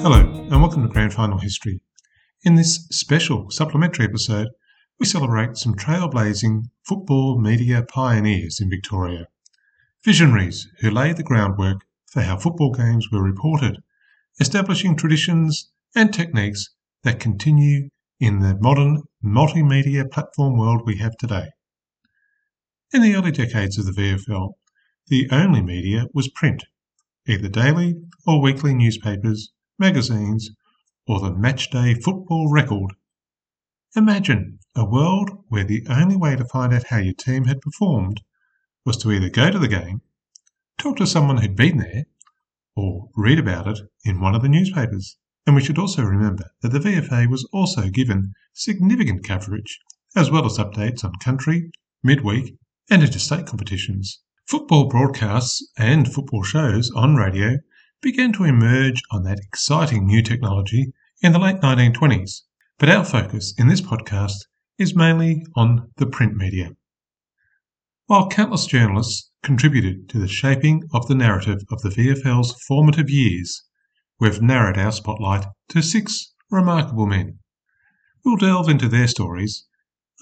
Hello, and welcome to Grand Final History. In this special supplementary episode, we celebrate some trailblazing football media pioneers in Victoria. Visionaries who laid the groundwork for how football games were reported, establishing traditions and techniques that continue in the modern multimedia platform world we have today. In the early decades of the VFL, the only media was print, either daily or weekly newspapers magazines, or the Matchday Football Record. Imagine a world where the only way to find out how your team had performed was to either go to the game, talk to someone who'd been there, or read about it in one of the newspapers. And we should also remember that the VFA was also given significant coverage, as well as updates on country, midweek, and interstate competitions. Football broadcasts and football shows on radio began to emerge on that exciting new technology in the late 1920s, but our focus in this podcast is mainly on the print media. While countless journalists contributed to the shaping of the narrative of the VFL's formative years, we've narrowed our spotlight to six remarkable men. We'll delve into their stories,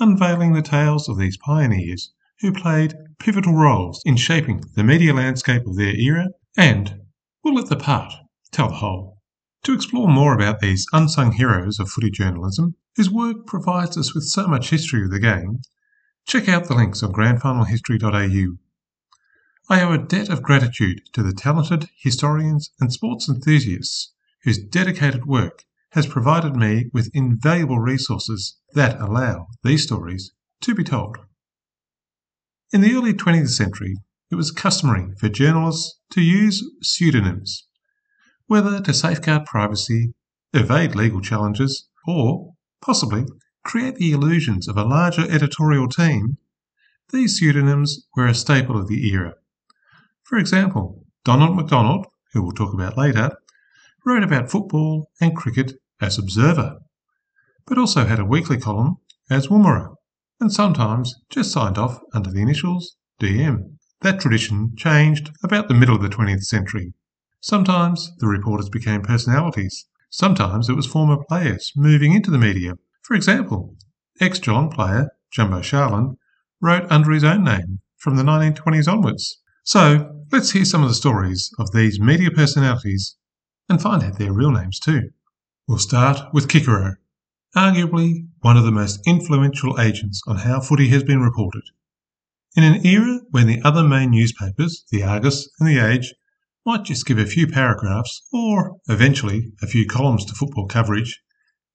unveiling the tales of these pioneers who played pivotal roles in shaping the media landscape of their era and We'll let the part tell the whole. To explore more about these unsung heroes of footy journalism, whose work provides us with so much history of the game, check out the links on grandfinalhistory.au. I owe a debt of gratitude to the talented historians and sports enthusiasts whose dedicated work has provided me with invaluable resources that allow these stories to be told. In the early 20th century, it was customary for journalists to use pseudonyms, whether to safeguard privacy, evade legal challenges, or, possibly, create the illusions of a larger editorial team. These pseudonyms were a staple of the era. For example, Donald MacDonald, who we'll talk about later, wrote about football and cricket as Observer, but also had a weekly column as Woomera, and sometimes just signed off under the initials DM. That tradition changed about the middle of the 20th century. Sometimes the reporters became personalities. Sometimes it was former players moving into the media. For example, ex Geelong player Jumbo Sharland wrote under his own name from the 1920s onwards. So let's hear some of the stories of these media personalities and find out their real names too. We'll start with Kickero, arguably one of the most influential agents on how footy has been reported. In an era when the other main newspapers, the Argus and the Age, might just give a few paragraphs or, eventually, a few columns to football coverage,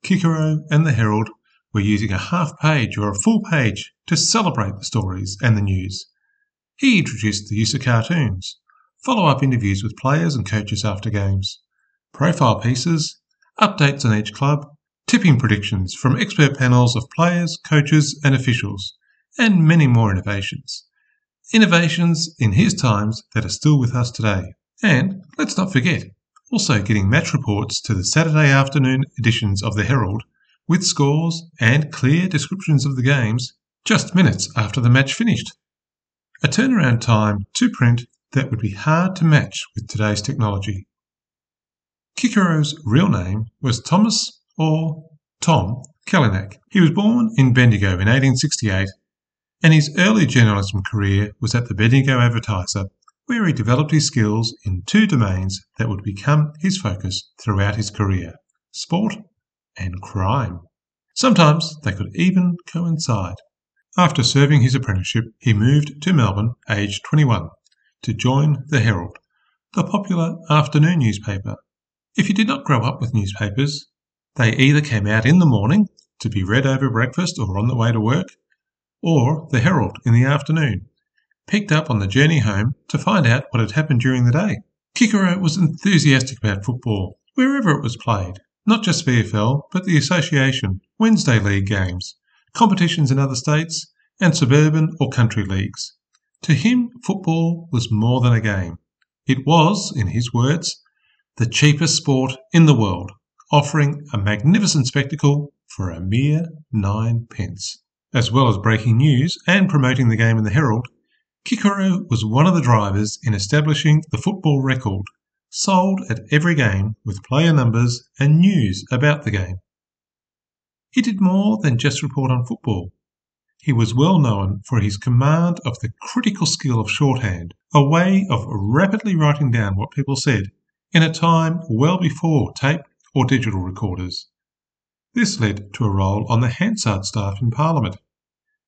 Kickero and the Herald were using a half page or a full page to celebrate the stories and the news. He introduced the use of cartoons, follow up interviews with players and coaches after games, profile pieces, updates on each club, tipping predictions from expert panels of players, coaches, and officials and many more innovations. Innovations in his times that are still with us today. And let's not forget, also getting match reports to the Saturday afternoon editions of the Herald with scores and clear descriptions of the games just minutes after the match finished. A turnaround time to print that would be hard to match with today's technology. Kickero's real name was Thomas or Tom Kelynack. He was born in Bendigo in 1868 and his early journalism career was at the Bendigo Advertiser, where he developed his skills in two domains that would become his focus throughout his career sport and crime. Sometimes they could even coincide. After serving his apprenticeship, he moved to Melbourne, aged 21, to join the Herald, the popular afternoon newspaper. If you did not grow up with newspapers, they either came out in the morning to be read over breakfast or on the way to work, or the Herald in the afternoon, picked up on the journey home to find out what had happened during the day. Kickero was enthusiastic about football, wherever it was played, not just VFL, but the Association, Wednesday League games, competitions in other states, and suburban or country leagues. To him, football was more than a game. It was, in his words, the cheapest sport in the world, offering a magnificent spectacle for a mere nine pence. As well as breaking news and promoting the game in the Herald, Kickero was one of the drivers in establishing the football record, sold at every game with player numbers and news about the game. He did more than just report on football. He was well known for his command of the critical skill of shorthand, a way of rapidly writing down what people said in a time well before tape or digital recorders. This led to a role on the Hansard staff in Parliament,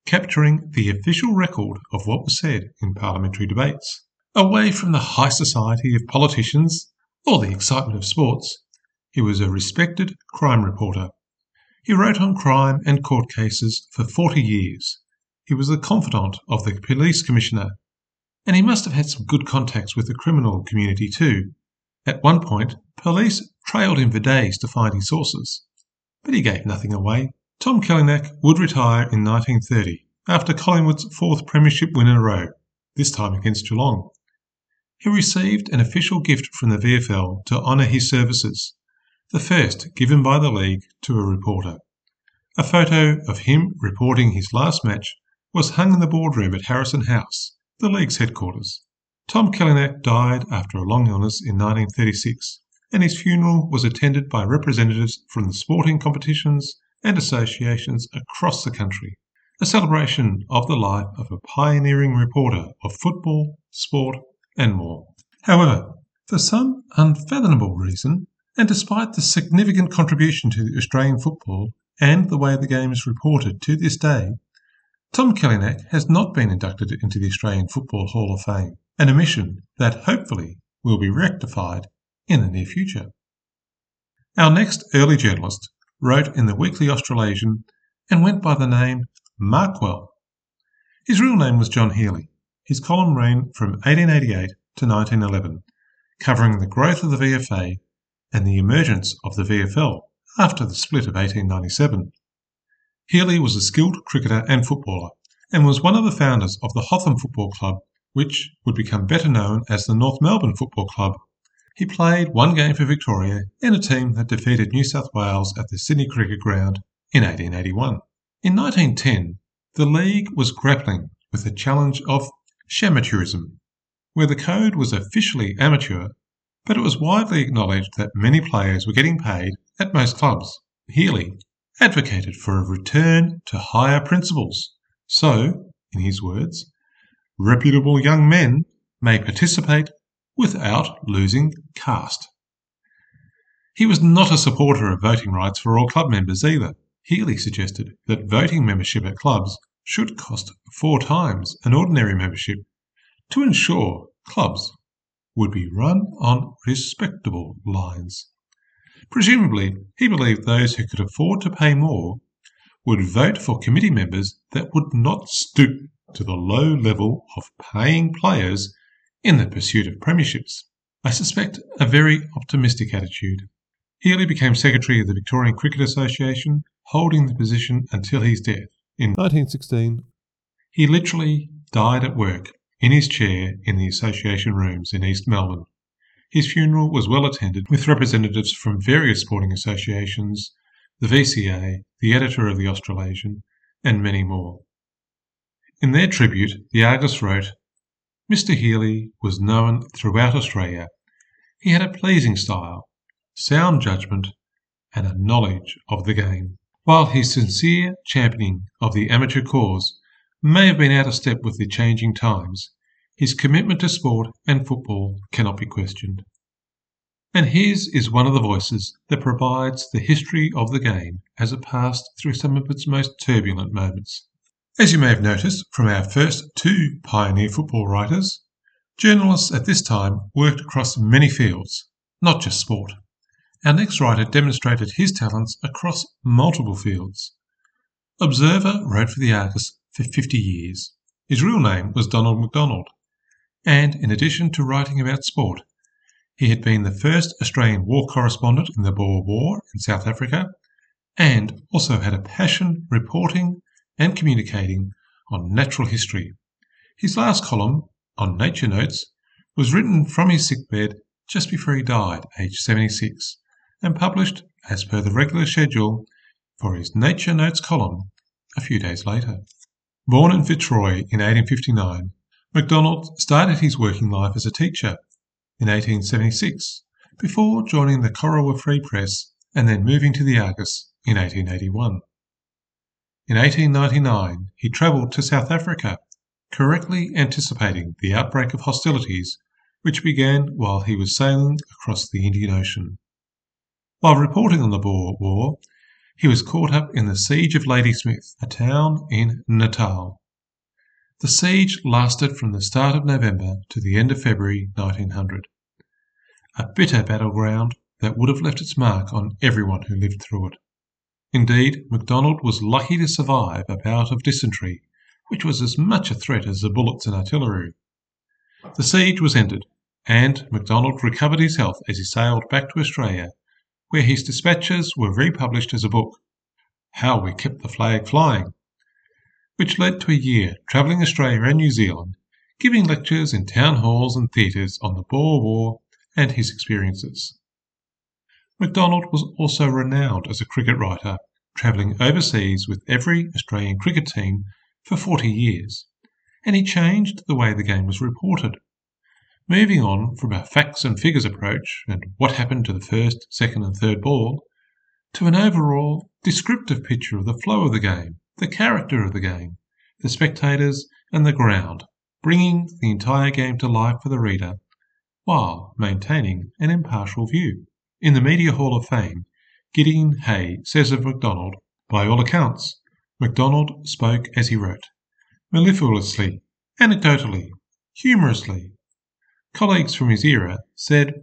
capturing the official record of what was said in parliamentary debates. Away from the high society of politicians or the excitement of sports, he was a respected crime reporter. He wrote on crime and court cases for 40 years. He was the confidant of the police commissioner, and he must have had some good contacts with the criminal community too. At one point, police trailed him for days to find his sources, but he gave nothing away. Tom Kelynack would retire in 1930 after Collingwood's fourth premiership win in a row, this time against Geelong. He received an official gift from the VFL to honour his services, the first given by the league to a reporter. A photo of him reporting his last match was hung in the boardroom at Harrison House, the league's headquarters. Tom Kelynack died after a long illness in 1936, and his funeral was attended by representatives from the sporting competitions and associations across the country, a celebration of the life of a pioneering reporter of football, sport, and more. However, for some unfathomable reason, and despite the significant contribution to Australian football and the way the game is reported to this day, Tom Kelynack has not been inducted into the Australian Football Hall of Fame, an omission that hopefully will be rectified in the near future. Our next early journalist wrote in the Weekly Australasian and went by the name Markwell. His real name was John Healy. His column ran from 1888 to 1911, covering the growth of the VFA and the emergence of the VFL after the split of 1897. Healy was a skilled cricketer and footballer and was one of the founders of the Hotham Football Club, which would become better known as the North Melbourne Football Club he played one game for Victoria in a team that defeated New South Wales at the Sydney Cricket Ground in 1881. In 1910, the league was grappling with the challenge of shamateurism, where the code was officially amateur, but it was widely acknowledged that many players were getting paid at most clubs. Healy advocated for a return to higher principles. So, in his words, reputable young men may participate without losing caste. He was not a supporter of voting rights for all club members either. Healy suggested that voting membership at clubs should cost four times an ordinary membership to ensure clubs would be run on respectable lines. Presumably, he believed those who could afford to pay more would vote for committee members that would not stoop to the low level of paying players in the pursuit of premierships. I suspect a very optimistic attitude. Healy became secretary of the Victorian Cricket Association, holding the position until his death in 1916. He literally died at work in his chair in the association rooms in East Melbourne. His funeral was well attended with representatives from various sporting associations, the VCA, the editor of the Australasian, and many more. In their tribute, the Argus wrote Mr. Healy was known throughout Australia. He had a pleasing style, sound judgment, and a knowledge of the game. While his sincere championing of the amateur cause may have been out of step with the changing times, his commitment to sport and football cannot be questioned. And his is one of the voices that provides the history of the game as it passed through some of its most turbulent moments. As you may have noticed from our first two pioneer football writers, journalists at this time worked across many fields, not just sport. Our next writer demonstrated his talents across multiple fields. Observer wrote for the Argus for 50 years. His real name was Donald MacDonald, and in addition to writing about sport, he had been the first Australian war correspondent in the Boer War in South Africa, and also had a passion reporting and communicating on natural history. His last column, on Nature Notes, was written from his sickbed just before he died, aged 76, and published as per the regular schedule for his Nature Notes column a few days later. Born in Fitzroy in 1859, MacDonald started his working life as a teacher. in 1876 before joining the Corowa Free Press and then moving to the Argus in 1881. In 1899, he travelled to South Africa, correctly anticipating the outbreak of hostilities which began while he was sailing across the Indian Ocean. While reporting on the Boer War, he was caught up in the siege of Ladysmith, a town in Natal. The siege lasted from the start of November to the end of February 1900. A bitter battleground that would have left its mark on everyone who lived through it. Indeed, MacDonald was lucky to survive a bout of dysentery, which was as much a threat as the bullets and artillery. The siege was ended, and MacDonald recovered his health as he sailed back to Australia, where his dispatches were republished as a book, How We Kept the Flag Flying, which led to a year travelling Australia and New Zealand, giving lectures in town halls and theatres on the Boer War and his experiences. MacDonald was also renowned as a cricket writer, travelling overseas with every Australian cricket team for 40 years, and he changed the way the game was reported. Moving on from a facts and figures approach and what happened to the first, second, and third ball to an overall descriptive picture of the flow of the game, the character of the game, the spectators, and the ground, bringing the entire game to life for the reader while maintaining an impartial view. In the Media Hall of Fame, Gideon Haigh says of MacDonald, by all accounts, MacDonald spoke as he wrote, mellifluously, anecdotally, humorously. Colleagues from his era said,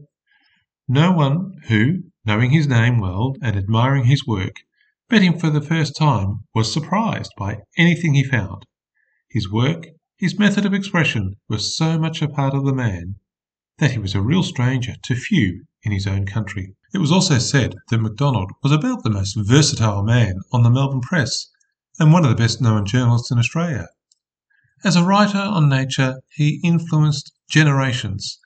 No one who, knowing his name well and admiring his work, met him for the first time was surprised by anything he found. His work, his method of expression, was so much a part of the man that he was a real stranger to few in his own country. It was also said that MacDonald was about the most versatile man on the Melbourne press and one of the best known journalists in Australia. As a writer on nature, he influenced generations.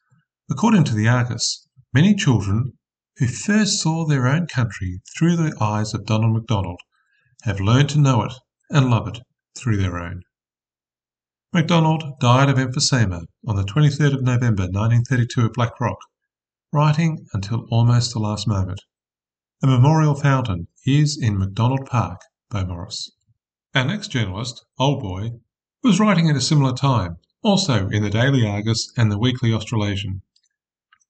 According to the Argus, many children who first saw their own country through the eyes of Donald MacDonald have learned to know it and love it through their own. MacDonald died of emphysema on the 23rd of November 1932 at Black Rock, writing until almost the last moment. A memorial fountain is in MacDonald Park, Beaumaris. Our next journalist, Old Boy, was writing at a similar time, also in the Daily Argus and the Weekly Australasian.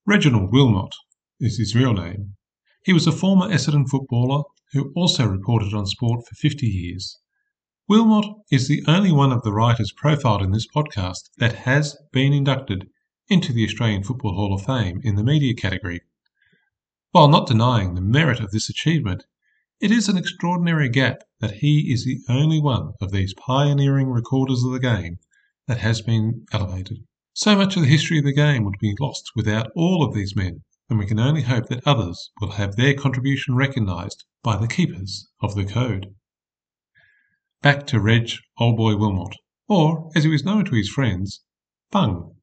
Reginald Wilmot is his real name. He was a former Essendon footballer who also reported on sport for 50 years. Wilmot is the only one of the writers profiled in this podcast that has been inducted into the Australian Football Hall of Fame in the media category. While not denying the merit of this achievement, it is an extraordinary gap that he is the only one of these pioneering recorders of the game that has been elevated. So much of the history of the game would be lost without all of these men, and we can only hope that others will have their contribution recognised by the keepers of the code back to Reg Old Boy Wilmot, or, as he was known to his friends, Bung.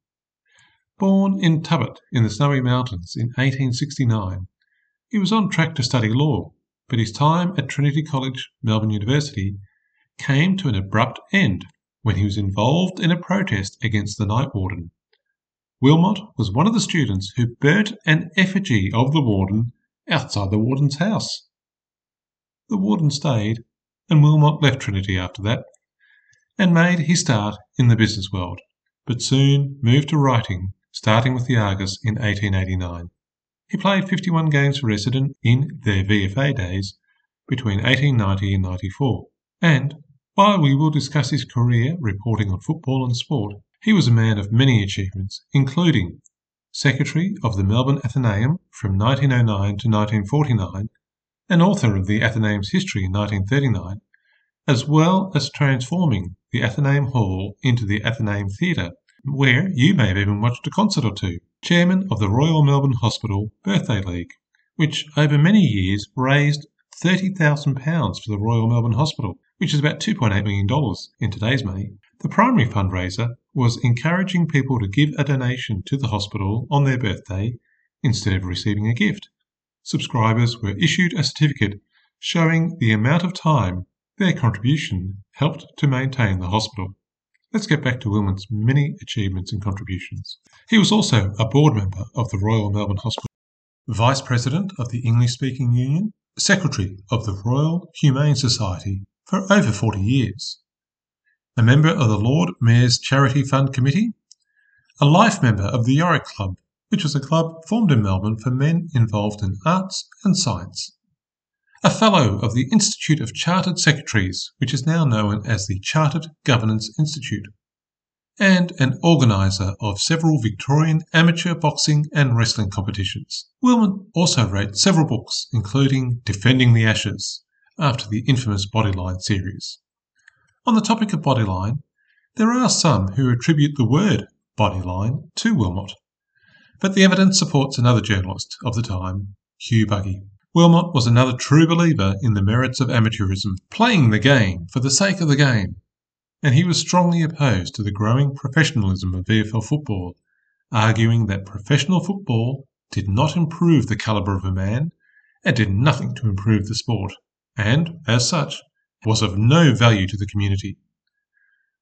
Born in Tubbut in the Snowy Mountains in 1869, he was on track to study law, but his time at Trinity College, Melbourne University, came to an abrupt end when he was involved in a protest against the night warden. Wilmot was one of the students who burnt an effigy of the warden outside the warden's house. The warden stayed and Wilmot left Trinity after that and made his start in the business world, but soon moved to writing, starting with the Argus in 1889. He played 51 games for Essendon in their VFA days between 1890 and 94. And, while we will discuss his career reporting on football and sport, he was a man of many achievements, including Secretary of the Melbourne Athenaeum from 1909 to 1949 and author of the Athenaeum's history in 1939, as well as transforming the Athenaeum Hall into the Athenaeum Theatre, where you may have even watched a concert or two. Chairman of the Royal Melbourne Hospital Birthday League, which over many years raised £30,000 for the Royal Melbourne Hospital, which is about $2.8 million in today's money. The primary fundraiser was encouraging people to give a donation to the hospital on their birthday instead of receiving a gift subscribers were issued a certificate showing the amount of time their contribution helped to maintain the hospital. Let's get back to Wilmot's many achievements and contributions. He was also a board member of the Royal Melbourne Hospital, vice president of the English Speaking Union, secretary of the Royal Humane Society for over 40 years, a member of the Lord Mayor's Charity Fund Committee, a life member of the Yorick Club, which was a club formed in Melbourne for men involved in arts and science, a Fellow of the Institute of Chartered Secretaries, which is now known as the Chartered Governance Institute, and an organiser of several Victorian amateur boxing and wrestling competitions. Wilmot also wrote several books, including Defending the Ashes, after the infamous Bodyline series. On the topic of Bodyline, there are some who attribute the word bodyline to Wilmot, but the evidence supports another journalist of the time, Hugh Buggy. Wilmot was another true believer in the merits of amateurism, playing the game for the sake of the game, and he was strongly opposed to the growing professionalism of VFL football, arguing that professional football did not improve the calibre of a man and did nothing to improve the sport, and, as such, was of no value to the community.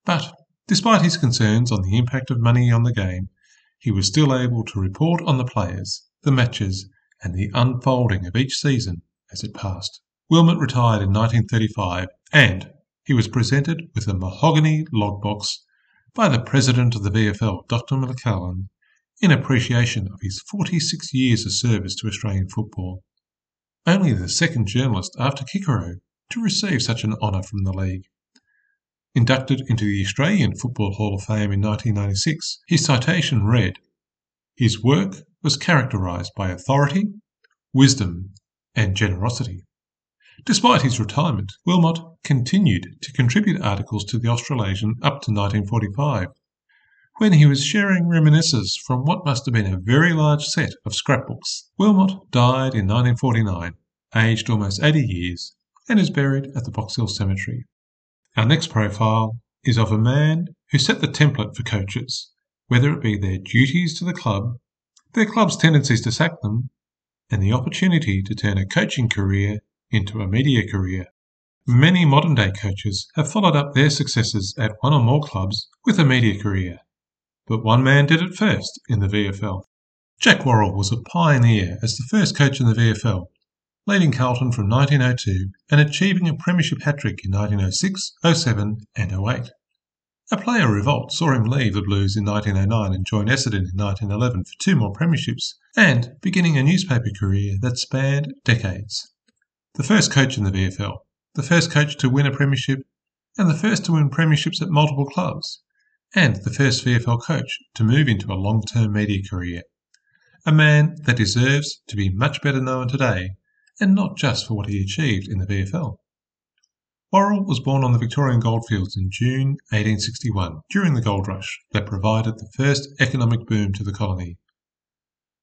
But, despite his concerns on the impact of money on the game, he was still able to report on the players, the matches, and the unfolding of each season as it passed. Wilmot retired in 1935 and he was presented with a mahogany logbox by the president of the VFL, Dr. McClelland, in appreciation of his 46 years of service to Australian football. Only the second journalist after Kickero to receive such an honour from the league. Inducted into the Australian Football Hall of Fame in 1996, his citation read His work was characterised by authority, wisdom, and generosity. Despite his retirement, Wilmot continued to contribute articles to the Australasian up to 1945, when he was sharing reminiscences from what must have been a very large set of scrapbooks. Wilmot died in 1949, aged almost 80 years, and is buried at the Box Hill Cemetery. Our next profile is of a man who set the template for coaches, whether it be their duties to the club their club's tendencies to sack them, and the opportunity to turn a coaching career into a media career. Many modern day coaches have followed up their successes at one or more clubs with a media career, but one man did it first in the VFL. Jack Worrall was a pioneer as the first coach in the VFL, leading Carlton from 1902 and achieving a premiership hat trick in 1906, 07, and 08. A player revolt saw him leave the Blues in 1909 and join Essendon in 1911 for two more premierships, and beginning a newspaper career that spanned decades. The first coach in the VFL, the first coach to win a premiership, and the first to win premierships at multiple clubs, and the first VFL coach to move into a long term media career. A man that deserves to be much better known today, and not just for what he achieved in the VFL. Worrall was born on the Victorian goldfields in June 1861 during the gold rush that provided the first economic boom to the colony.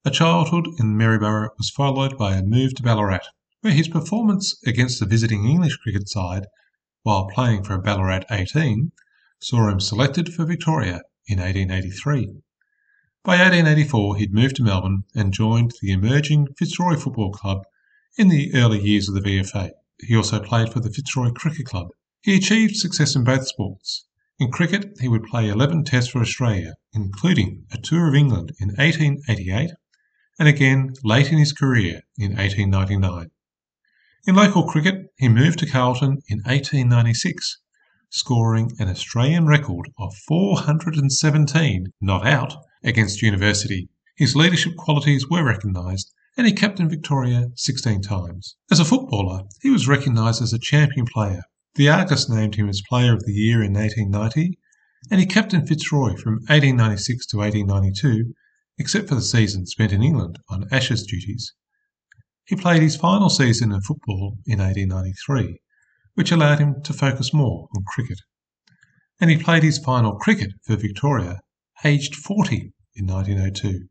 A childhood in Maryborough was followed by a move to Ballarat, where his performance against the visiting English cricket side while playing for Ballarat 18 saw him selected for Victoria in 1883. By 1884, he'd moved to Melbourne and joined the emerging Fitzroy Football Club in the early years of the VFA. He also played for the Fitzroy Cricket Club. He achieved success in both sports. In cricket, he would play 11 Tests for Australia, including a tour of England in 1888 and again late in his career in 1899. In local cricket, he moved to Carlton in 1896, scoring an Australian record of 417 not out against University. His leadership qualities were recognised and he captained Victoria 16 times. As a footballer, he was recognised as a champion player. The Argus named him as Player of the Year in 1890, and he captained Fitzroy from 1896 to 1892, except for the season spent in England on Ashes duties. He played his final season in football in 1893, which allowed him to focus more on cricket. And he played his final cricket for Victoria, aged 40 in 1902.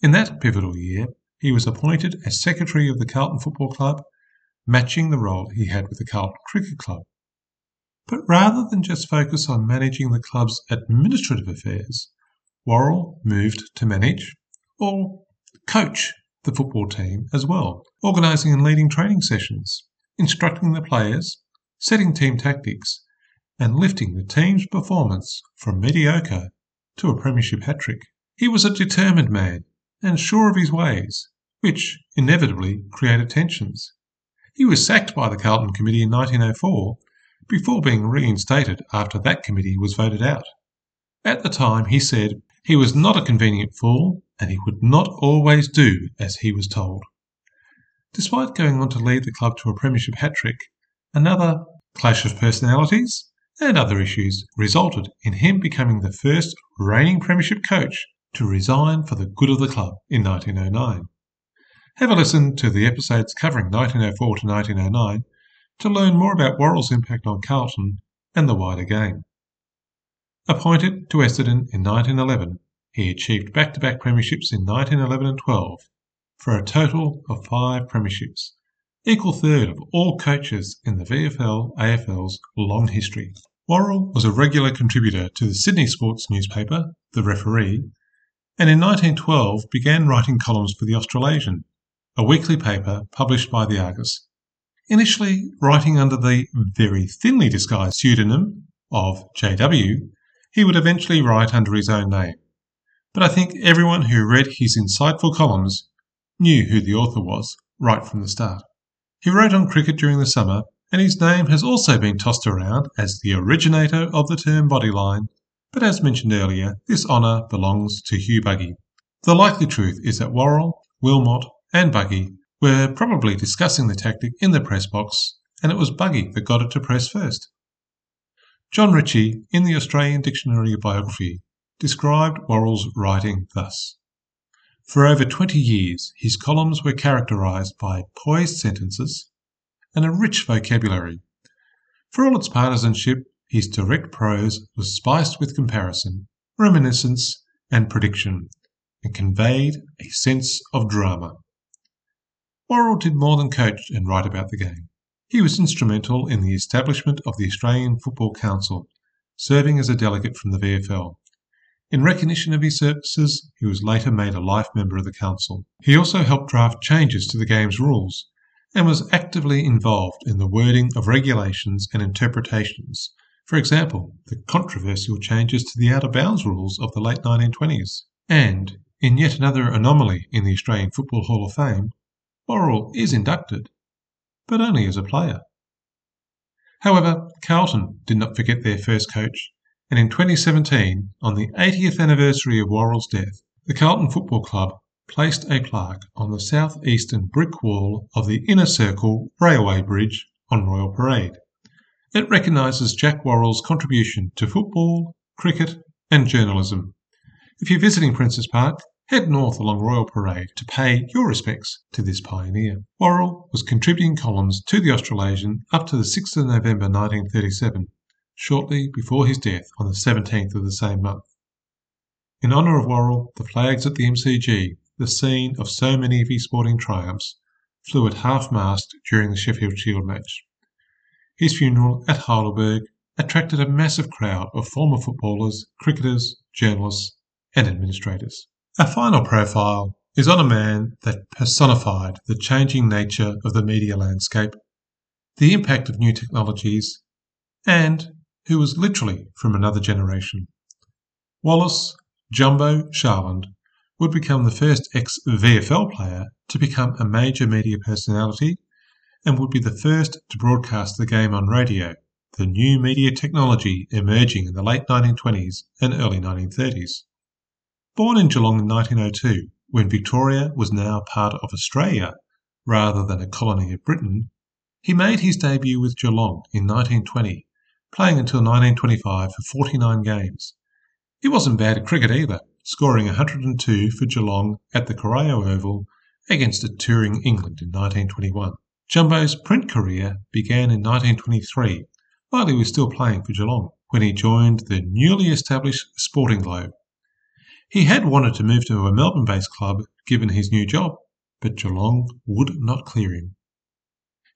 In that pivotal year, he was appointed as secretary of the Carlton Football Club, matching the role he had with the Carlton Cricket Club. But rather than just focus on managing the club's administrative affairs, Worrall moved to manage, or coach, the football team as well, organising and leading training sessions, instructing the players, setting team tactics, and lifting the team's performance from mediocre to a premiership hat trick. He was a determined man and sure of his ways, which inevitably created tensions. He was sacked by the Carlton Committee in 1904 before being reinstated after that committee was voted out. At the time, he said he was not a convenient fool and he would not always do as he was told. Despite going on to lead the club to a premiership hat trick, another clash of personalities and other issues resulted in him becoming the first reigning premiership coach to resign for the good of the club in 1909. Have a listen to the episodes covering 1904 to 1909 to learn more about Worrall's impact on Carlton and the wider game. Appointed to Essendon in 1911, he achieved back to back premierships in 1911 and 12 for a total of five premierships, equal third of all coaches in the VFL AFL's long history. Worrall was a regular contributor to the Sydney sports newspaper, The Referee, and in 1912 began writing columns for The Australasian, a weekly paper published by the Argus. Initially writing under the very thinly disguised pseudonym of J.W., he would eventually write under his own name. But I think everyone who read his insightful columns knew who the author was right from the start. He wrote on cricket during the summer, and his name has also been tossed around as the originator of the term bodyline, but as mentioned earlier, this honour belongs to Hugh Buggy. The likely truth is that Worrall, Wilmot, and Buggy were probably discussing the tactic in the press box, and it was Buggy that got it to press first. John Ritchie, in the Australian Dictionary of Biography, described Worrall's writing thus For over 20 years, his columns were characterized by poised sentences and a rich vocabulary. For all its partisanship, his direct prose was spiced with comparison, reminiscence, and prediction, and conveyed a sense of drama. Worrall did more than coach and write about the game. He was instrumental in the establishment of the Australian Football Council, serving as a delegate from the VFL. In recognition of his services, he was later made a life member of the council. He also helped draft changes to the game's rules and was actively involved in the wording of regulations and interpretations. For example, the controversial changes to the out of bounds rules of the late 1920s. And, in yet another anomaly in the Australian Football Hall of Fame, Worrall is inducted, but only as a player. However, Carlton did not forget their first coach, and in 2017, on the 80th anniversary of Worrall's death, the Carlton Football Club placed a plaque on the southeastern brick wall of the Inner Circle Railway Bridge on Royal Parade. It recognises Jack Worrall's contribution to football, cricket, and journalism. If you're visiting Princes Park, head north along Royal Parade to pay your respects to this pioneer. Worrall was contributing columns to the Australasian up to the 6th of November 1937, shortly before his death on the 17th of the same month. In honour of Worrall, the flags at the MCG, the scene of so many of his sporting triumphs, flew at half mast during the Sheffield Shield match. His funeral at Heidelberg attracted a massive crowd of former footballers, cricketers, journalists, and administrators. Our final profile is on a man that personified the changing nature of the media landscape, the impact of new technologies, and who was literally from another generation. Wallace Jumbo Sharland would become the first ex VFL player to become a major media personality and would be the first to broadcast the game on radio, the new media technology emerging in the late 1920s and early 1930s. Born in Geelong in 1902, when Victoria was now part of Australia rather than a colony of Britain, he made his debut with Geelong in 1920, playing until 1925 for 49 games. He wasn't bad at cricket either, scoring 102 for Geelong at the Corio Oval against a touring England in 1921. Jumbo's print career began in 1923 while he was still playing for Geelong, when he joined the newly established Sporting Globe. He had wanted to move to a Melbourne based club given his new job, but Geelong would not clear him.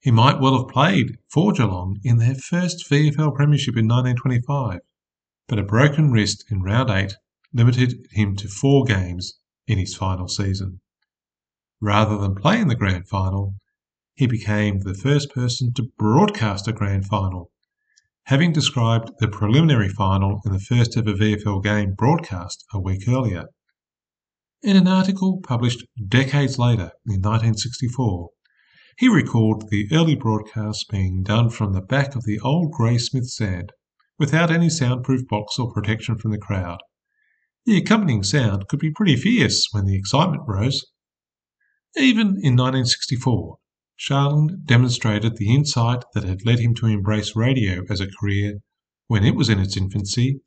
He might well have played for Geelong in their first VFL Premiership in 1925, but a broken wrist in round 8 limited him to four games in his final season. Rather than play in the grand final, he became the first person to broadcast a grand final, having described the preliminary final in the first ever VFL game broadcast a week earlier. In an article published decades later, in 1964, he recalled the early broadcasts being done from the back of the old Grey Smith stand, without any soundproof box or protection from the crowd. The accompanying sound could be pretty fierce when the excitement rose. Even in 1964, Sharland demonstrated the insight that had led him to embrace radio as a career when it was in its infancy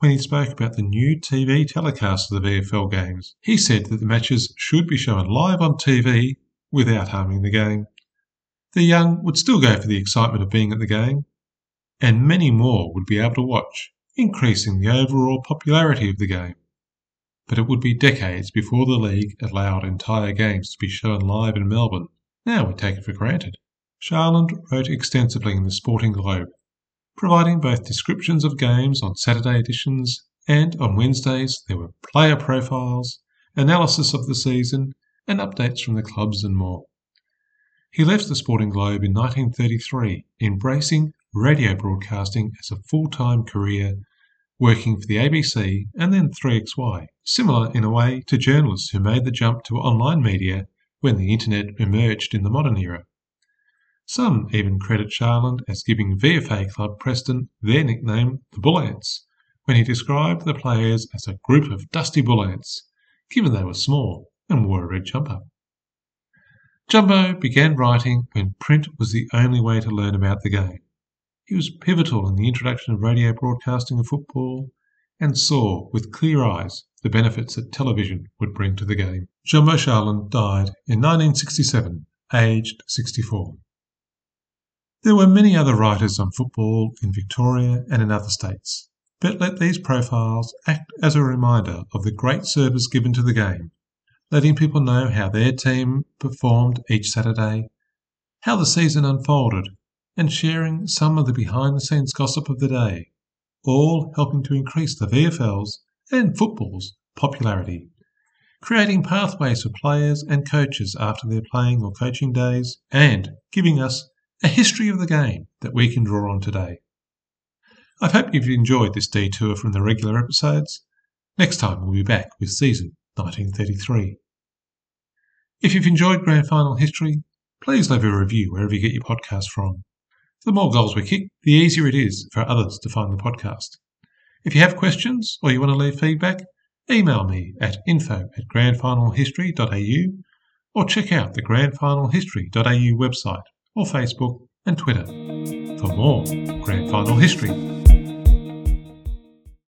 when he spoke about the new TV telecast of the VFL games. He said that the matches should be shown live on TV without harming the game. The young would still go for the excitement of being at the game, and many more would be able to watch, increasing the overall popularity of the game. But it would be decades before the league allowed entire games to be shown live in Melbourne. Now we take it for granted. Sharland wrote extensively in the Sporting Globe, providing both descriptions of games on Saturday editions and on Wednesdays there were player profiles, analysis of the season, and updates from the clubs and more. He left the Sporting Globe in 1933, embracing radio broadcasting as a full time career, working for the ABC and then 3XY, similar in a way to journalists who made the jump to online media when the internet emerged in the modern era. Some even credit Sharland as giving VFA club Preston their nickname, the Bull Ants, when he described the players as a group of dusty bull ants, given they were small and wore a red jumper. Jumbo began writing when print was the only way to learn about the game. He was pivotal in the introduction of radio broadcasting of football and saw with clear eyes the benefits that television would bring to the game. Jumbo Sharland died in 1967, aged 64. There were many other writers on football in Victoria and in other states, but let these profiles act as a reminder of the great service given to the game letting people know how their team performed each Saturday, how the season unfolded, and sharing some of the behind the scenes gossip of the day, all helping to increase the VFL's and football's popularity, creating pathways for players and coaches after their playing or coaching days, and giving us a history of the game that we can draw on today. I hope you've enjoyed this detour from the regular episodes. Next time we'll be back with season 1933. If you've enjoyed Grand Final history, please leave a review wherever you get your podcast from. The more goals we kick, the easier it is for others to find the podcast. If you have questions or you want to leave feedback, email me at info at grandfinalhistory.au or check out the grandfinalhistory.au website or Facebook and Twitter for more Grand Final history.